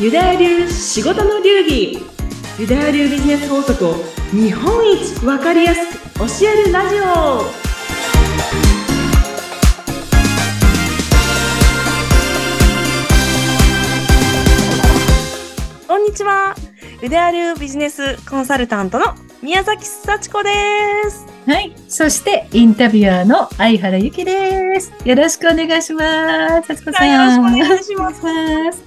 ユダヤ流仕事の流儀ユダヤ流ビジネス法則を日本一わかりやすく教えるラジオこんにちはユダヤ流ビジネスコンサルタントの宮崎幸子ですはい。そして、インタビュアーの相原ゆきです。よろしくお願いします。幸子さん。よろしくお願いします。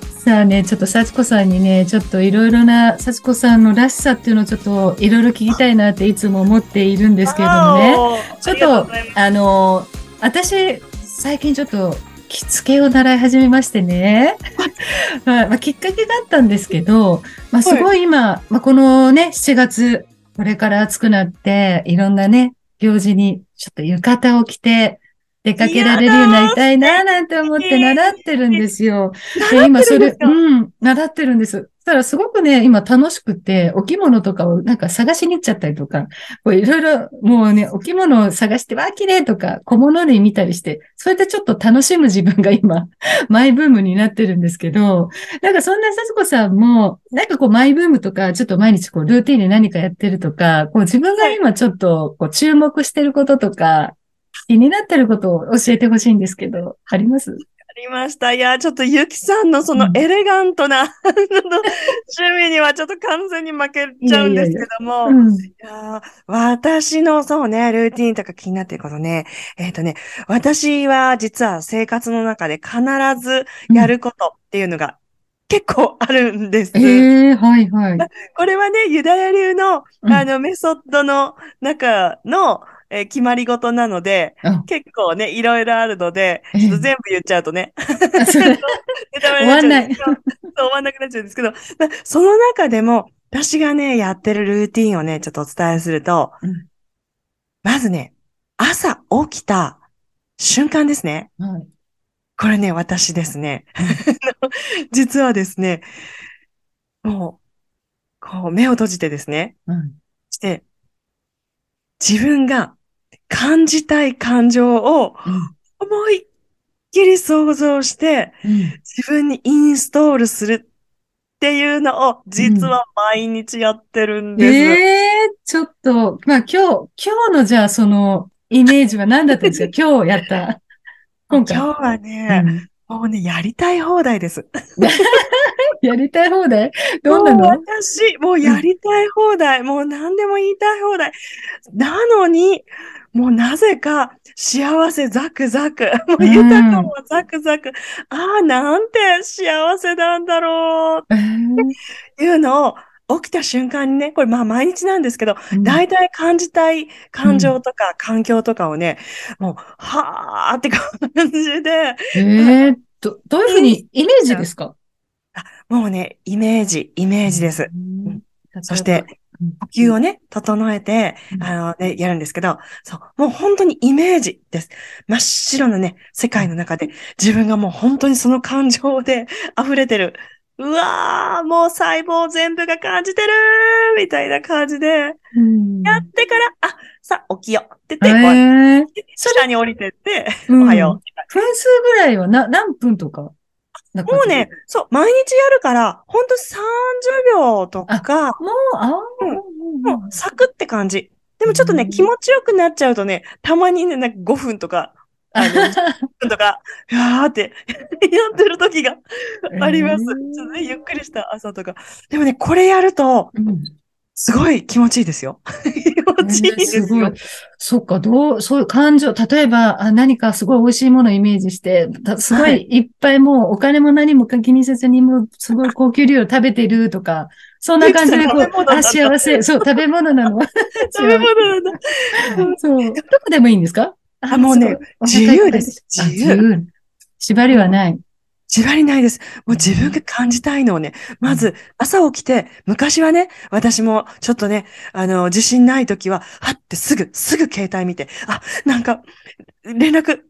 さあね、ちょっと幸子さんにね、ちょっといろいろな幸子さんのらしさっていうのをちょっといろいろ聞きたいなっていつも思っているんですけれどもね。ちょっと、あの、私、最近ちょっと、着付けを習い始めましてね。まあ、まあ、きっかけがあったんですけど、まあ、すごい今、まあ、このね、7月、これから暑くなって、いろんなね、行事にちょっと浴衣を着て出かけられるようになりたいな、なんて思って習ってるんですよ。で、今それ、うん、習ってるんです。たらすごくね、今楽しくて、お着物とかをなんか探しに行っちゃったりとか、こういろいろ、もうね、お着物を探して、わあ、綺麗とか、小物類見たりして、それでちょっと楽しむ自分が今、マイブームになってるんですけど、なんかそんなさつこさんも、なんかこうマイブームとか、ちょっと毎日こうルーティンで何かやってるとか、こう自分が今ちょっとこう注目してることとか、気になってることを教えてほしいんですけど、あります？ありました。いや、ちょっとゆきさんのそのうんエレガントな、あの趣味にはちょっと完全に負けちゃうんですけども、私のそうね、ルーティンとか気になってることね。えっ、とね、私は実は生活の中で必ずやることっていうのが結構あるんです。ええはいはい。これはね、ユダヤ流の、うんあの、メソッドの中の、えー決まり事なので、あ結構ね、いろいろあるので、ええ。ちょっと全部言っちゃうとね、あそれネタバレになっちゃうんですけどそう終わんなくなっちゃうんですけど、まあその中でも、私がね、やってるルーティンをね、ちょっとお伝えすると、うん。まずね、朝起きた瞬間ですね。はい。これね、私ですね。実はですね、もう、こう、目を閉じてですね、うん。して、自分が感じたい感情を思いっきり想像して、うん自分にインストールするっていうのを、実は毎日やってるんです。ええちょっと、まあ今日、今日のじゃあそのイメージは何だったんですか？今日やった。今回。今日はね、うんもうね、やりたい放題です。やりたい放題？どんなの？私、もうやりたい放題、もう何でも言いたい放題。なのに、もうなぜか幸せザクザク、もう豊かもザクザク、ああ、なんて幸せなんだろう。えー。っていうのを起きた瞬間にね、これまあ毎日なんですけど、うん。大体感じたい感情とか環境とかをね、もう、はーって感じで、えーど、どういうふうに、イメージですか？もうね、イメージ、イメージです。うん。そして、うん。呼吸をね、整えて、うん。あの、ね、やるんですけど、そう、もう本当にイメージです。真っ白なね、世界の中で、自分がもう本当にその感情で 溢れてる。うわー、もう細胞全部が感じてるーみたいな感じで、うん。やってから、あ、さあ、起きようって言って、えこうー下に降りてって、うん。おはよ分数ぐらいはな、何分とか？う。もうね、そう、毎日やるから、本当30秒とか、もう、ああ、もう、サクって感じ。でもちょっとね、うん。気持ちよくなっちゃうとね、たまにね、なんか5分とか、あの、10分とか、うわーって やってる時があります。えーちょっとね、ゆっくりした朝とか。でもね、これやると、うんすごい気持ちいいですよ。気持ちいいですよすごい。。そっか、どう、そういう感情、例えば、あ何かすごい美味しいものをイメージして、たすごはいいいっぱいもうお金も何も気にせずにもうすごい高級料理を食べてるとか、そんな感じでこうあ、だ幸せ、そう、食べ物なの。食べ物なんだ。そう。どこでもいいんですか？あもうね自由ですあ自由自由。縛りはない。縛りないです。もう自分が感じたいのをね、まず朝起きて、昔はね、私もちょっとね、あの、自信ない時は、はってすぐ、すぐ携帯見て、あ、なんか、連絡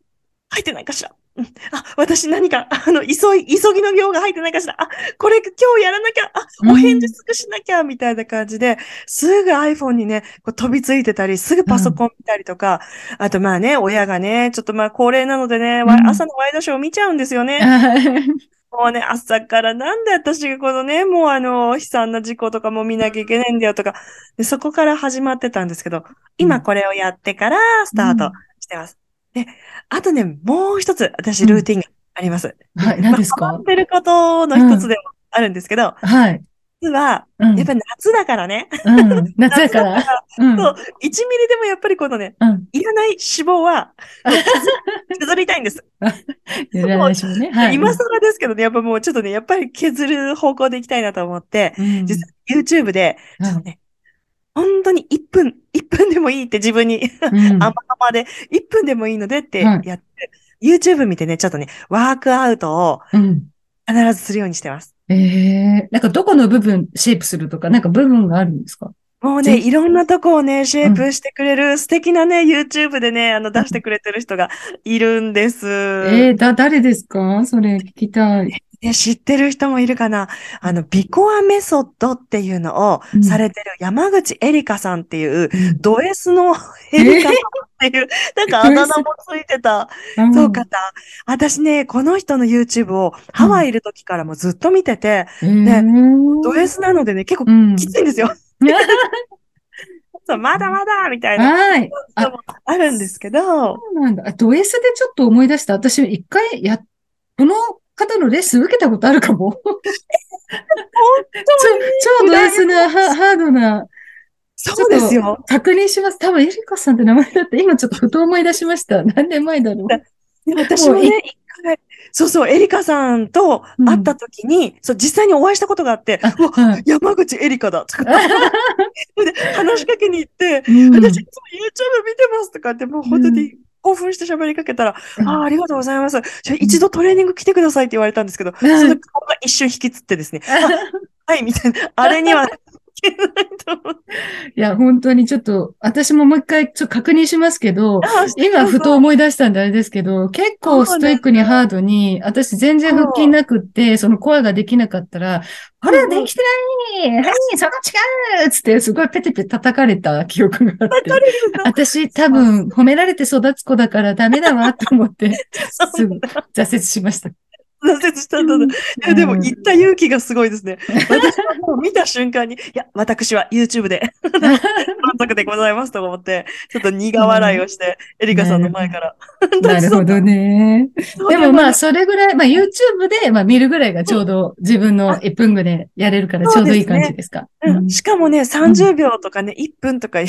入ってないかしら？うんあ、私何か、あの、急い、急ぎの用が入ってないかしら。あ、これ今日やらなきゃ。あ、お返事すぐしなきゃ、みたいな感じで、すぐ iPhone にね、こう飛びついてたり、すぐパソコン見たりとか、あとまあね、親がね、ちょっとまあ高齢なのでね、わうん朝のワイドショー見ちゃうんですよね。もうね、朝からなんで私がこのね、もうあの、悲惨な事故とかも見なきゃいけないんだよとか、でそこから始まってたんですけど、今これをやってからスタートしてます。で、あとね、もう一つ、私ルーティンがあります。はい、何ですか？まあってることの一つでもあるんですけど、はい。実は、うんやっぱり夏だからね、うん。夏だから。うん。そう、1ミリでもやっぱりこのね、うん。いらない脂肪は 削削りたいんです。いらないでしょうね。はい。今更ですけどね、やっぱもうちょっとね、やっぱり削る方向でいきたいなと思って、うん、実は YouTube で、はいちょっとね、本当に1分、1分でもいいって自分に、うん甘々で1分でもいいのでってはいやって、YouTube 見てね、ちょっとね、ワークアウトをうん。必ずするようにしてます。ええなんかどこの部分シェイプするとか、なんか部分があるんですか？もうね、いろんなとこをね、シェイプしてくれる素敵なね、YouTube でね、あの、出してくれてる人がいるんです。ええだ、誰ですか？それ聞きたい。ね、知ってる人もいるかな？あの、ビコアメソッドっていうのをうんされてる山口エリカさんっていう、うんド S のエリカさんっていう、なんかあだ名もついてた、そうか。た。私ね、この人の YouTube をハワイいる時からもずっと見てて、うんねえード S なのでね、結構うん。きついんですよ。そうまだまだみたいなはい。あるんですけど、そうなんだ。あド S でちょっと思い出した。私、一回や、この方のレッスン受けたことあるかも。超、超ド S な、ハハードな、そうですよ。確認します。多分、エリカさんって名前だって、今ちょっとふと思い出しました。何年前だろう。で私もね、一回、そうそう、エリカさんと会った時に、そう、実際にお会いしたことがあって、あうわ、はい。山口エリカだとか、で話しかけに行って、うん。私いつも YouTube 見てますとかって、もう本当に興奮して喋りかけたら、うん。ああ、ありがとうございます。じゃあ一度トレーニング来てくださいって言われたんですけど、その顔が一瞬引きつってですね、あはい、みたいな、あれには、いけないと思って。いや、本当にちょっと、私ももう一回ちょっと確認しますけど、あ今、ふと思い出したんであれですけど、結構ストイックにハードに、私全然腹筋なくって、そのコアができなかったら、あれ、できてないはい、その違うつって、すごいペテペテ叩かれた記憶があって。私、多分、褒められて育つ子だからダメだわ、と思って、すぐ挫折しました。挫折したんだな。いや、でも、行った勇気がすごいですね。私はもう見た瞬間に、いや、私は YouTube で満足でございますと思って、ちょっと苦笑いをして、エリカさんの前から。なるほどね。でもまあ、それぐらい、まあ YouTube で、まあ見るぐらいがちょうど自分の1分ぐらいやれるからちょうどいい感じですか？うんしかもね、30秒とかね、1分とか ゆ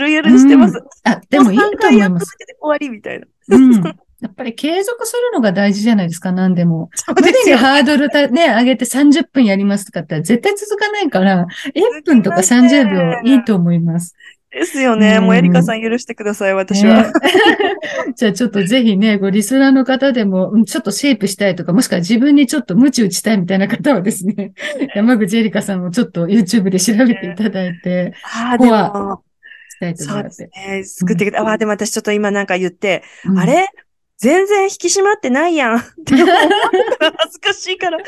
るゆるにしてます。あ、でもいいと3回やっただ思います。けで終わりみたいな。うん。やっぱり継続するのが大事じゃないですか、何でも。そう無理にですよ。ハードルた ね、上げて30分やりますとかって絶対続かないから、1分とか30秒いいと思います。ですよね。うんもうエリカさん許してください、私は。ね じゃあちょっとぜひね、ごリスナーの方でも、うんちょっとシェイプしたいとか、もしくは自分にちょっと無知打ちたいみたいな方はですね、山口エリカさんをちょっと YouTube で調べていただいて、ああ、ではも、したいと思そういます。ですね。作ってくれああ、でも私ちょっと今なんか言って、うんあれ？全然引き締まってないやん って思ったら恥ずかしいから。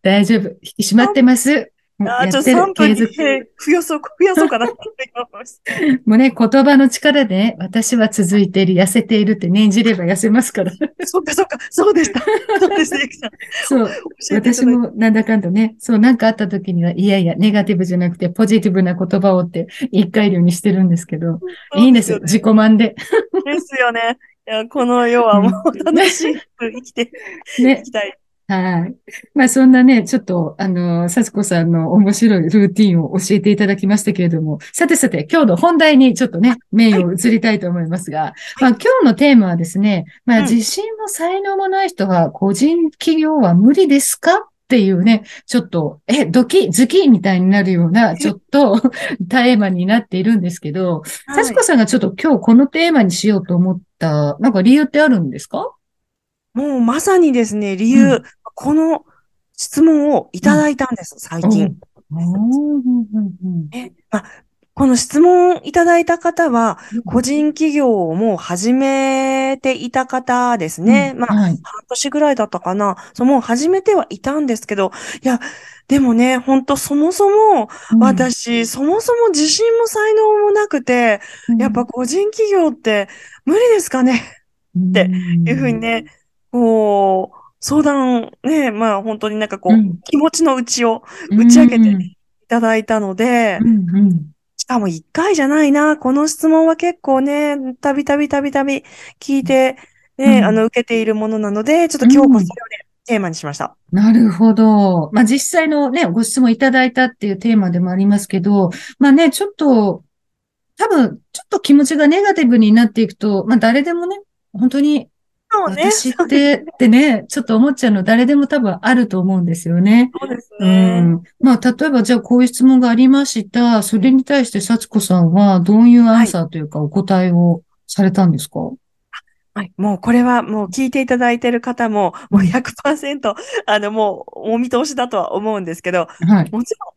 大丈夫。引き締まってます。ああ、ちょっとやってる3分に。増やそう、増やそうかな。もうね、言葉の力でね、私は続いている、痩せているって念じれば痩せますから。そっかそっか、そうでした。そうです、エリカさん。そう。私。もなんだかんだね、そう、なんかあった時には、いやいや、ネガティブじゃなくて、ポジティブな言葉をって言い換えるようにしてるんですけど、いいんですよ。自己満で。ですよね。いや、この世はもう楽しく生きて ね。い。きたい。はい。まあそんなね、ちょっと、あの、幸子さんの面白いルーティンを教えていただきましたけれども、さてさて、今日の本題にちょっとね、メインを移りたいと思いますが、まあ今日のテーマはですね、まあうん自信も才能もない人は個人企業は無理ですか？っていうね、ちょっと、え、ドキ、ズキみたいになるような、ちょっと テーマになっているんですけど、はい。幸子さんがちょっと今日このテーマにしようと思った、なんか理由ってあるんですか？もうまさにですね、理由、うん。この質問をいただいたんです、最近。うんうんうんうん。えまあ、この質問いただいた方は、個人企業をもう始めていた方ですね。まあ、はい。半年ぐらいだったかな。そう、もう始めてはいたんですけど、いや、でもね、ほんとそもそも、私、そもそも自信も才能もなくて、やっぱ個人企業って無理ですかね？っていうふうにね、こう、相談ね、まあ本当になんかこう、うん。気持ちの内を打ち明けてうんいただいたので、うんうんしかも一回じゃないな。この質問は結構ね、たびたびたびたび聞いて、ね、うんあの、受けているものなので、ちょっと今日こそね、テーマにしました。なるほど。まあ、実際のね、ご質問いただいたっていうテーマでもありますけど、まあね、ちょっと、多分、ちょっと気持ちがネガティブになっていくと、まあ、誰でもね、本当に、そうね。私って、ってね、ちょっと思っちゃうの、誰でも多分あると思うんですよね。そうですうね。ん。まあ、例えば、じゃあ、こういう質問がありました。それに対して、幸子さんは、どういうアンサーというか、お答えをされたんですか？はい。もうこれはもう聞いていただいている方も、もううん100%、あの、もうお見通しだとは思うんですけど、はい。もちろん、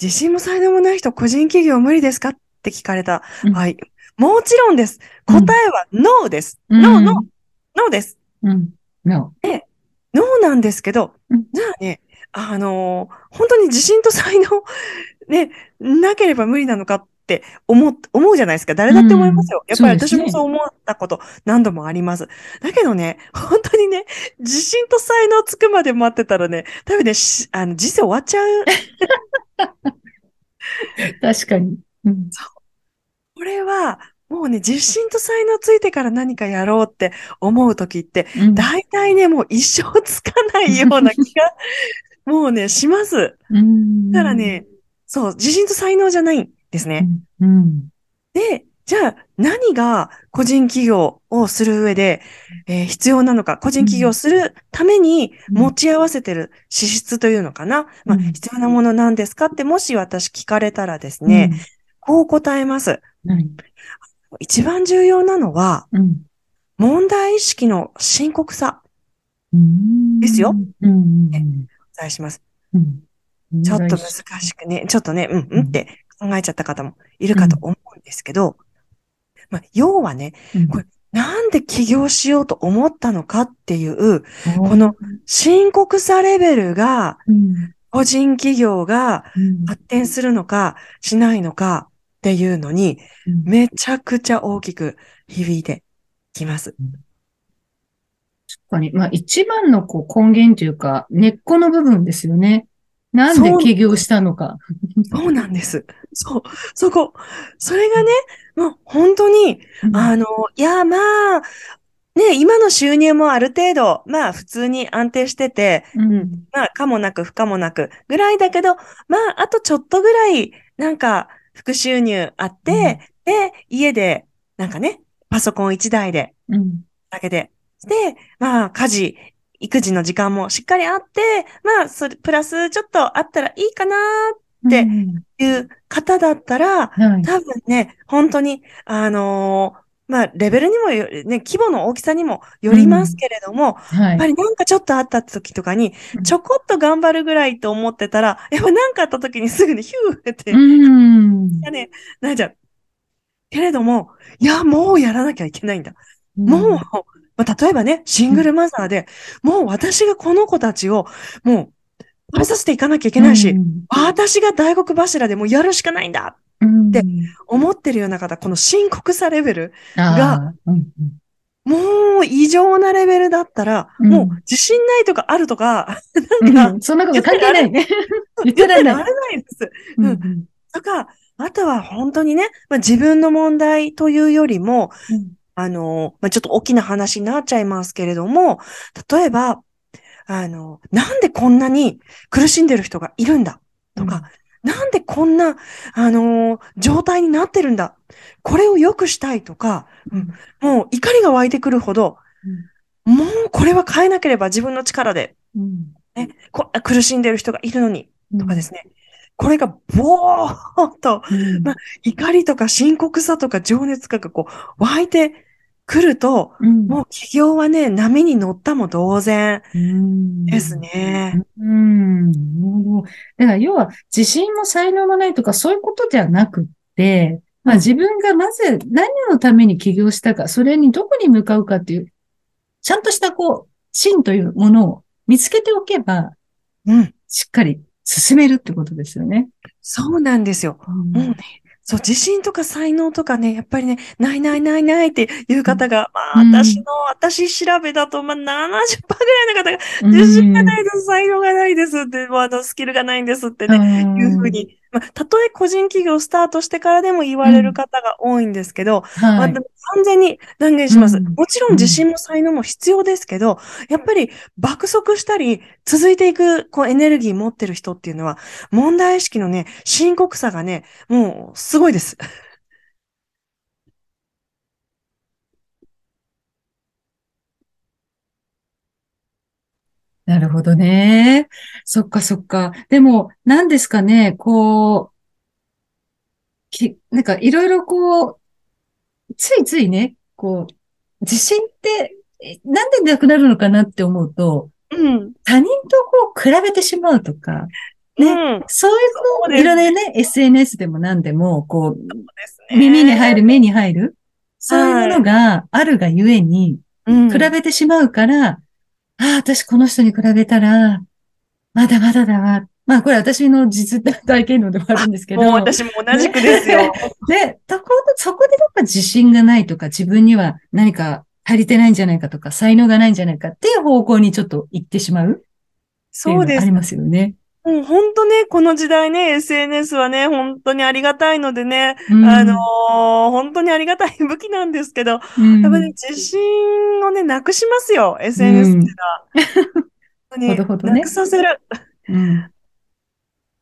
自信も才能もない人、個人企業無理ですか？って聞かれた。うんはい。もちろんです。答えは NO です。うん NO、NO、NO です。うん。No。NO なんですけどうん、じゃあね、あのー本当に自信と才能、ね、なければ無理なのかって思う、思うじゃないですか。誰だって思いますよ。うんやっぱり私もそう思ったこと何度もあります。だけどね、本当にね、自信と才能つくまで待ってたらね、多分ね、しあの、人生終わっちゃう。確かに。うん。これは、もうね、自信と才能ついてから何かやろうって思うときって、うん大体ね、もう一生つかないような気が、もうね、します。うんだからね、そう、自信と才能じゃないんですね。うん。で、じゃあ何が個人企業をする上で、えー必要なのか、個人企業をするためにうん持ち合わせてる資質というのかな、まあ、うん必要なものなんですかってもし私聞かれたらですね、こう答えます。うん。はい。一番重要なのは、うん。問題意識の深刻さ、うんですよ。うん。お伝えします。うん。ちょっと難しくね、ちょっとね、うん、うんって考えちゃった方もいるかと思うんですけど、まあ、要はね、うんこれなんで起業しようと思ったのかっていう、ここの、深刻さレベルが、うん。個人企業がうん発展するのか、しないのかっていうのに、うんめちゃくちゃ大きく響いてきます。確かに。まあ、一番のこう根源というか、根っこの部分ですよね。なんで起業したのか。そうなんです。そう、そこ。それがね、もう本当に、あの、いや、まあ、ね、今の収入もある程度、まあ普通に安定してて、うん。まあ、かもなく不可もなくぐらいだけど、まあ、あとちょっとぐらい、なんか、副収入あって、で、家で、なんかね、パソコン一台で、うん。だけで、で、まあ、家事、育児の時間もしっかりあって、まあ、それ、プラスちょっとあったらいいかなっていう方だったら、はい。多分ね、本当に、あのーまあ、レベルにもよる、ね、規模の大きさにもよりますけれども、はい。やっぱりなんかちょっとあった時とかにう、んちょこっと頑張るぐらいと思ってたら、やっぱなんかあった時にすぐにヒューって、うん。ね、なっちゃう。けれども、いや、もうやらなきゃいけないんだ。もう、まあ、例えばね、シングルマザーで、もう私がこの子たちを、もう、食べさせていかなきゃいけないし、私が大黒柱でもうやるしかないんだうん、で思ってるような方、この深刻さレベル、が、うんもう異常なレベルだったら、うん。もう自信ないとかあるとか、う んなんか、うんそんなこと関係ない。言っ 言てられない。ってられないです。とか、あとは本当にね、まあ、自分の問題というよりも、うん。あの、まあ、ちょっと大きな話になっちゃいますけれども、例えば、あの、なんでこんなに苦しんでる人がいるんだとか、なんでこんな、あの状態になってるんだ。これを良くしたいとか、うん。もう怒りが湧いてくるほど、もうこれは変えなければ自分の力で、うん。ね、こ苦しんでる人がいるのに、うん。とかですね。これがぼーっとうん。ま怒りとか深刻さとか情熱がこう湧いてくると、うんもう企業はね、波に乗ったも同然うんですね。うん。なるほど。だから要は自信も才能もないとかそういうことじゃなくって、まあ自分がまず何のために起業したか、それにどこに向かうかっていう、ちゃんとしたこう、芯というものを見つけておけば、うん。しっかり進めるってことですよね。そうなんですよ。もうね、そう、自信とか才能とかね、やっぱりね、ないないないないっていう方が、まあ、うん。私の、私調べだと、まあ、70%ぐらいの方が、自信がないです、才能がないですって、もうあの、スキルがないんですってね、うん。いうふうに、まあ、たとえ個人企業スタートしてからでも言われる方が多いんですけど、まあ、はいで。も完全に断言します？うんもちろん自信も才能も必要ですけど、やっぱり爆速したり、続いていく、こう、エネルギー持ってる人っていうのは、問題意識のね、深刻さがね、もう、すごいです。なるほどね。そっかそっか。でも、何ですかね、こう、き、なんかいろいろこう、ついついね、こう、自信って、えなんでなくなるのかなって思うと、うん。他人とこう比べてしまうとか、ねうん。そういうこう、そうですいろいろね、SNS でも何でも、こう、ね。耳に入る、目に入る、そういうものがあるがゆえに、うん。比べてしまうから、ああ、私この人に比べたら、まだまだだわ。まあこれ私の実体験論でもあるんですけど。もう私も同じくですよ。で、そこで、そこでやっぱ自信がないとか、自分には何か足りてないんじゃないかとか、才能がないんじゃないかっていう方向にちょっと行ってしまうそうですあり。ますよね。もう本当ね、この時代ね、SNS はね、本当にありがたいのでね、うんあのー本当にありがたい武器なんですけど、うんやっぱり、自信をね、なくしますよ、SNS っていうのは。本当にほどほどねなくさせる。うん。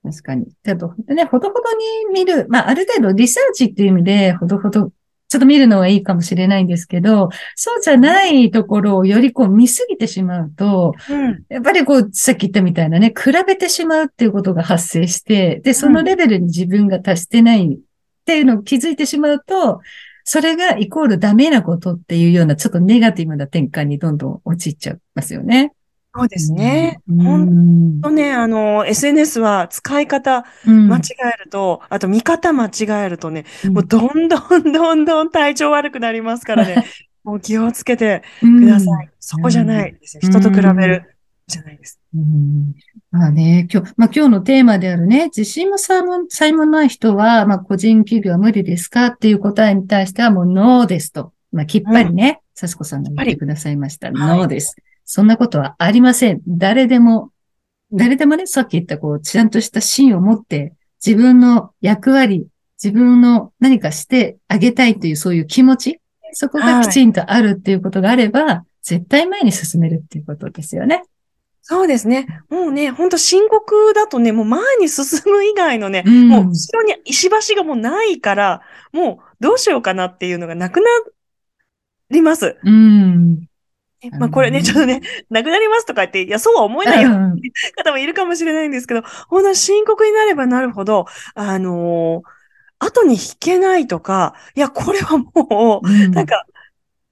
確かに。ちょっと、ね、ほどほどに見る。まあ、ある程度リサーチっていう意味で、ほどほど、ちょっと見るのはいいかもしれないんですけど、そうじゃないところをよりこう見すぎてしまうと、うん。やっぱりこう、さっき言ったみたいなね、比べてしまうっていうことが発生して、で、そのレベルに自分が達してないっていうのを気づいてしまうと、それがイコールダメなことっていうような、ちょっとネガティブな転換にどんどん陥っちゃいますよね。そうですね。うん。本当ね、あの、SNS は使い方うん間違えると、あと見方間違えるとね、うんもうどんどんどんどん体調悪くなりますからね、もう気をつけてくください。そこじゃないですよ。人と比べるじゃないです。うんまあね、今日、まあ今日のテーマであるね、自信も才能才能ない人は、まあ個人企業は無理ですかっていう答えに対してはもうノーですと。まあきっぱりね、さすこさんが言ってくださいました。はいノーです。そんなことはありません。誰でも、誰でもね、さっき言ったこう、ちゃんとした芯を持って、自分の役割、自分の何かしてあげたいというそういう気持ち、そこがきちんとあるっていうことがあれば、絶対前に進めるっていうことですよね。そうですね。もうね、本当深刻だとね、もう前に進む以外のね、うんもう後ろに石橋がもうないから、もうどうしようかなっていうのがなくなります。うん。ねまあこれね、ちょっとね、なくなりますとか言って、いや、そうは思えないよ。うん方もいるかもしれないんですけど、本当に深刻になればなるほど、あのー後に引けないとか、いや、これはもう、なんか、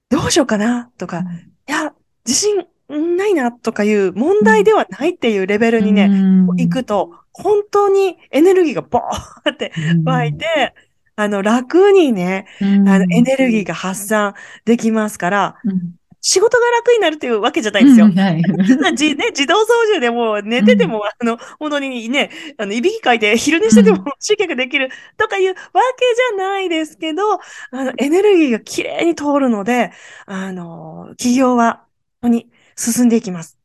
どうしようかなとか、いや、自信ないなとかいう問題ではないっていうレベルにね、行くと、本当にエネルギーがボーって湧いて、あの、楽にね、うん、あの、エネルギーが発散できますから、うん仕事が楽になるっていうわけじゃないんですよ。うんはい。じね、自動操縦でもう寝てても、あの、本当にね、あの、いびきかいて昼寝してても集客できるとかいうわけじゃないですけど、あの、エネルギーがきれいに通るので、あの、企業は本当に進んでいきます。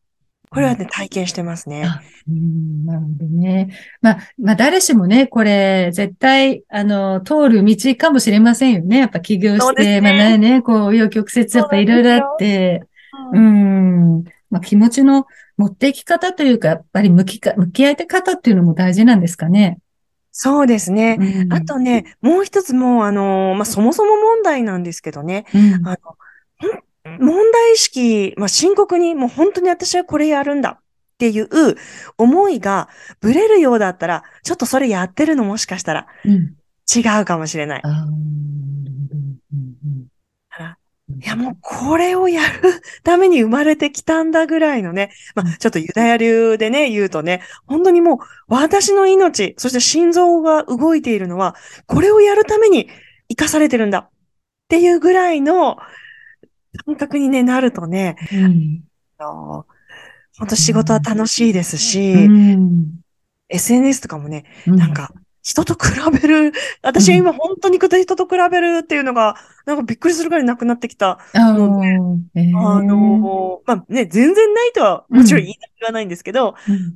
これはね、体験してますね。あうん、なるほどね。まあ、まあ、誰しもね、これ、絶対、あの、通る道かもしれませんよね。やっぱ起業して、ねまあね、ね、こう、紆余曲折、やっぱいろいろあって、ううんん、まあ、気持ちの持っていき方というか、やっぱり向きか、向き合い方っていうのも大事なんですかね。そうですね。うんあとね、もう一つもう、あの、まあ、そもそも問題なんですけどね、うんあの、ほん問題意識、まあ、深刻に、もう本当に私はこれやるんだっていう思いがブレるようだったら、ちょっとそれやってるのもしかしたらうん。違うかもしれない。いや、もうこれをやるために生まれてきたんだぐらいのね、まあ、ちょっとユダヤ流でね、言うとね、本当にもう私の命、そして心臓が動いているのは、これをやるために生かされてるんだっていうぐらいの感覚に、ね、なるとね、うん。あの本当仕事は楽しいですし、うん。SNS とかもね、うん。なんか、人と比べる、私は今本当に人と比べるっていうのが、なんかびっくりするぐらいなくなってきたので、えー、あの、まあね、全然ないとはもちろん言いたくはないんですけど、うん。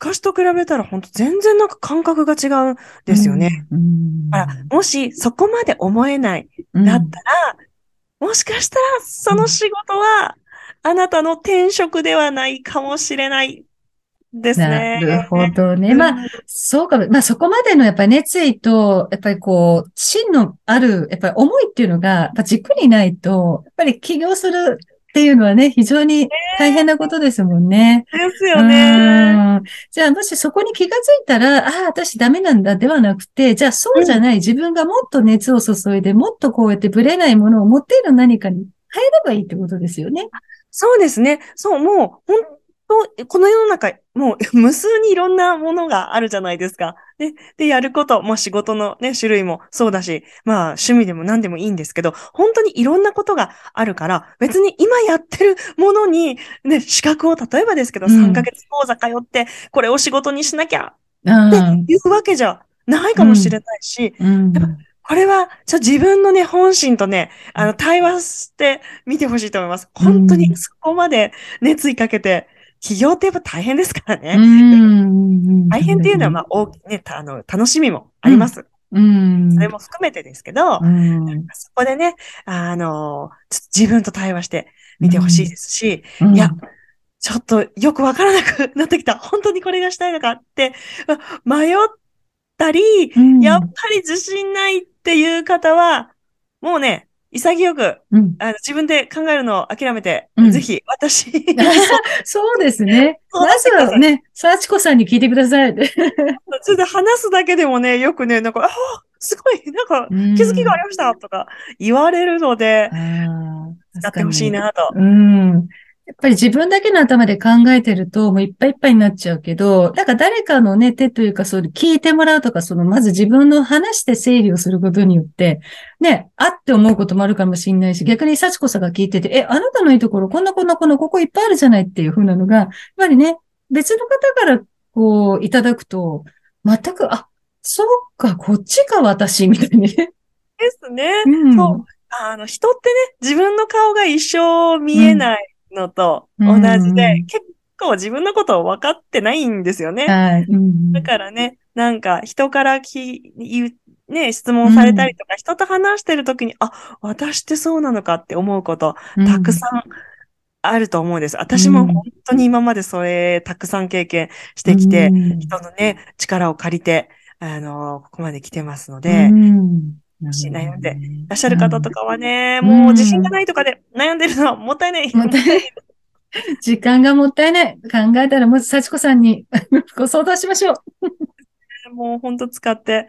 昔と比べたら本当全然なんか感覚が違うんですよね。うん。だから、もしそこまで思えない、うん。だったら、もしかしたらその仕事は、あなたの転職ではないかもしれないですね。なるほどね。まあ、そうかも。まあ、そこまでのやっぱり熱意と、やっぱりこう、芯のある、やっぱり思いっていうのが、やっぱ軸にないと、やっぱり起業するっていうのはね、非常に大変なことですもんね。ですよね。うんじゃあ、もしそこに気がついたら、ああ、私ダメなんだではなくて、じゃあそうじゃない、自分がもっと熱を注いで、もっとこうやってブレないものを持っている何かに変えればいいってことですよね。そうですね。そう、もう、本当この世の中、もう 無数にいろんなものがあるじゃないですか。で、で、やること、まあ仕事のね、種類もそうだし、まあ趣味でも何でもいいんですけど、本当にいろんなことがあるから、別に今やってるものに、ね、資格を例えばですけど、うん。3ヶ月講座通って、これを仕事にしなきゃあってあいうわけじゃないかもしれないし、これは、ちょ、自分のね、本心とね、あの、対話してみてほしいと思います。本当にそこまで熱意かけて、起業ってやっぱ大変ですからね。うん。大変っていうのは、まあ、大きね、たあの、楽しみもあります。うん。それも含めてですけど、うん。そこでね、あの、自分と対話してみてほしいですし、うん。いや、ちょっとよくわからなくなってきた。本当にこれがしたいのかって、ま迷ったり、うん。やっぱり自信ないっていう方は、もうね、潔く、うんあの自分で考えるのを諦めて、うんぜひ、私に、そうですね。まずはね、幸子さんに聞いてください。それで話すだけでもね、よくね、なんか、あすごい、なんか、気づきがありましたとか言われるので、使ってほしいなと。うん。やっぱり自分だけの頭で考えてると、もういっぱいいっぱいになっちゃうけど、なんか誰かのね、手というか、そういう聞いてもらうとか、その、まず自分の話して整理をすることによって、ね、あって思うこともあるかもしれないし、逆に幸子さんが聞いてて、え、あなたのいいところ、こんなこんなこの、ここいっぱいあるじゃないっていう風なのが、やっぱりね、別の方からこう、いただくと、全く、あ、そうか、こっちか、私、みたいにね。ですね。うんそう。あの、人ってね、自分の顔が一生見えないのと同じで、うん結構自分のことを分かってないんですよね。はい。うんだからね、なんか人からきね、質問されたりとか、人と話してるときに、あ、私ってそうなのかって思うこと、たくさんあると思うんです。私も本当に今までそれ、たくさん経験してきて、うん。人のね、力を借りて、あの、ここまで来てますので、うん。し悩んでいらっしゃる方とかはね、うんもう自信がないとかで悩んでるのはもったいない。もったいない時間がもったいない。考えたら、もう、幸子さんにご相談しましょう。もう本当使って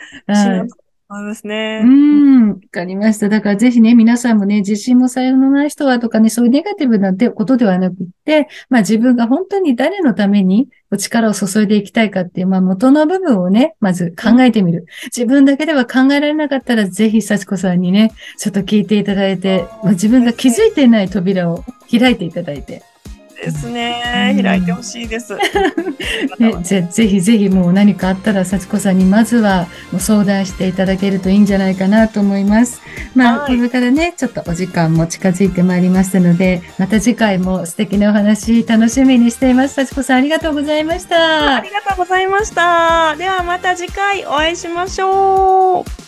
思いますね。うん、わかりました。だからぜひね、皆さんもね、自信も才能のない人はとかね、そういうネガティブなことではなくって、まあ自分が本当に誰のために力を注いでいきたいかっていう、まあ元の部分をね、まず考えてみる。自分だけでは考えられなかったら、ぜひ幸子さんにね、ちょっと聞いていただいて、まあ、自分が気づいてない扉を開いていただいて、ですね。うん開いてほしいです。ね、ぜぜひぜひもう何かあったら、幸子さんにまずはもう相談していただけるといいんじゃないかなと思います。まあ、はいこれからね、ちょっとお時間も近づいてまいりましたので、また次回も素敵なお話楽しみにしています。幸子さんありがとうございましたあり。がとうございました。ではまた次回お会いしましょう。